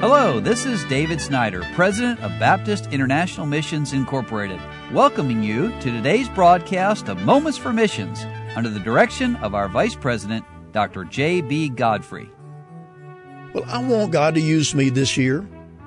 Hello, this is David Snyder, President of Baptist International Missions Incorporated, welcoming you to today's broadcast of Moments for Missions under the direction of our Vice President, Dr. J.B. Godfrey. Well, I want God to use me this year.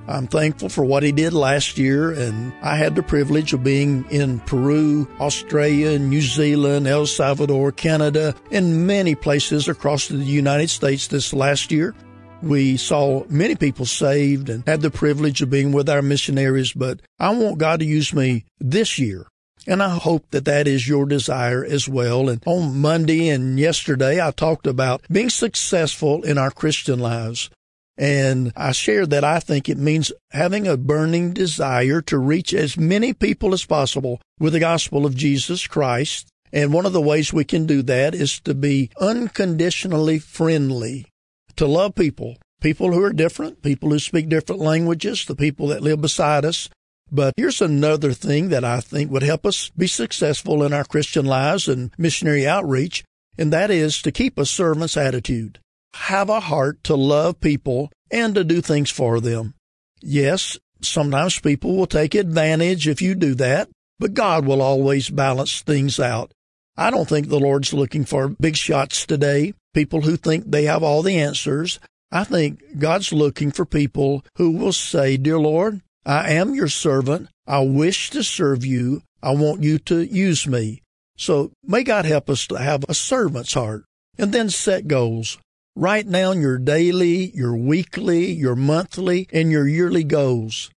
I'm thankful for what He did last year, and I had the privilege of being in Peru, Australia, New Zealand, El Salvador, Canada, and many places across the United States this last year. We saw many people saved and had the privilege of being with our missionaries, but I want God to use me this year. And I hope that that is your desire as well. And on Monday and yesterday, I talked about being successful in our Christian lives. And I shared that I think it means having a burning desire to reach as many people as possible with the gospel of Jesus Christ. And one of the ways we can do that is to be unconditionally friendly to love people, people who are different, people who speak different languages, the people that live beside us. But here's another thing that I think would help us be successful in our Christian lives and missionary outreach, and that is to keep a servant's attitude. Have a heart to love people and to do things for them. Yes, sometimes people will take advantage if you do that, but God will always balance things out. I don't think the Lord's looking for big shots today, people who think they have all the answers. I think God's looking for people who will say, Dear Lord, I am your servant. I wish to serve you. I want you to use me. So may God help us to have a servant's heart and then set goals. Write down your daily, your weekly, your monthly, and your yearly goals.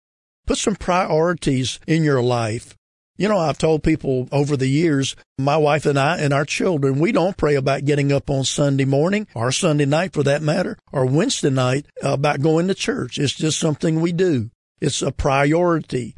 Put some priorities in your life. You know, I've told people over the years, my wife and I and our children, we don't pray about getting up on Sunday morning or Sunday night for that matter, or Wednesday night about going to church. It's just something we do. It's a priority.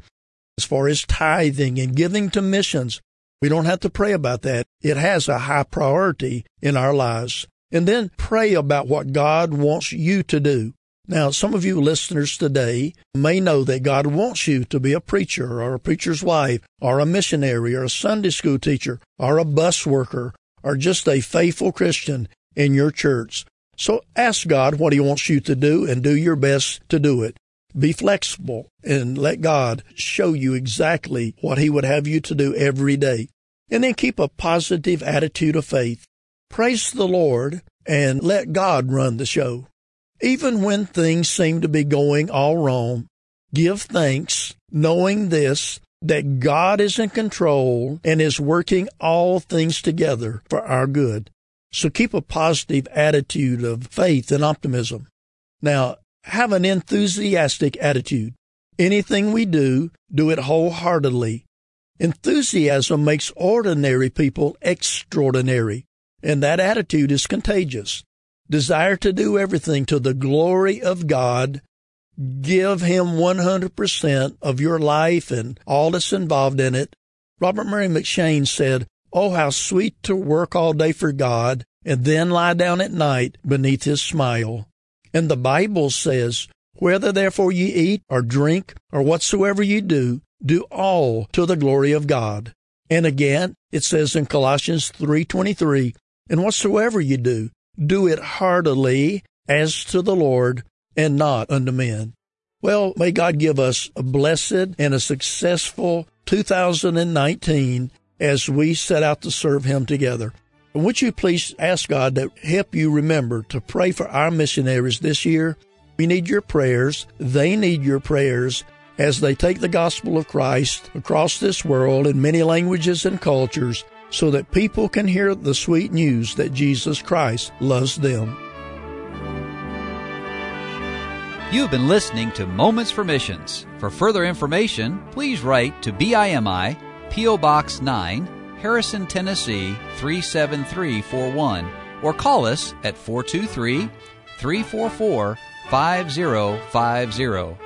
As far as tithing and giving to missions, we don't have to pray about that. It has a high priority in our lives. And then pray about what God wants you to do. Now, some of you listeners today may know that God wants you to be a preacher or a preacher's wife or a missionary or a Sunday school teacher or a bus worker or just a faithful Christian in your church. So ask God what He wants you to do and do your best to do it. Be flexible and let God show you exactly what He would have you to do every day. And then keep a positive attitude of faith. Praise the Lord and let God run the show. Even when things seem to be going all wrong, give thanks, knowing this, that God is in control and is working all things together for our good. So keep a positive attitude of faith and optimism. Now, have an enthusiastic attitude. Anything we do, do it wholeheartedly. Enthusiasm makes ordinary people extraordinary, and that attitude is contagious desire to do everything to the glory of God. Give Him 100% of your life and all that's involved in it. Robert Murray M'Cheyne said, Oh, how sweet to work all day for God and then lie down at night beneath His smile. And the Bible says, Whether therefore ye eat or drink or whatsoever ye do, do all to the glory of God. And again, it says in Colossians 3:23, and whatsoever you do, do it heartily as to the Lord and not unto men. Well, may God give us a blessed and a successful 2019 as we set out to serve Him together. would you please ask God to help you remember to pray for our missionaries this year? We need your prayers. They need your prayers as they take the gospel of Christ across this world in many languages and cultures so that people can hear the sweet news that Jesus Christ loves them. You've been listening to Moments for Missions. For further information, please write to BIMI, P.O. Box 9, Harrison, Tennessee 37341, or call us at 423 344 5050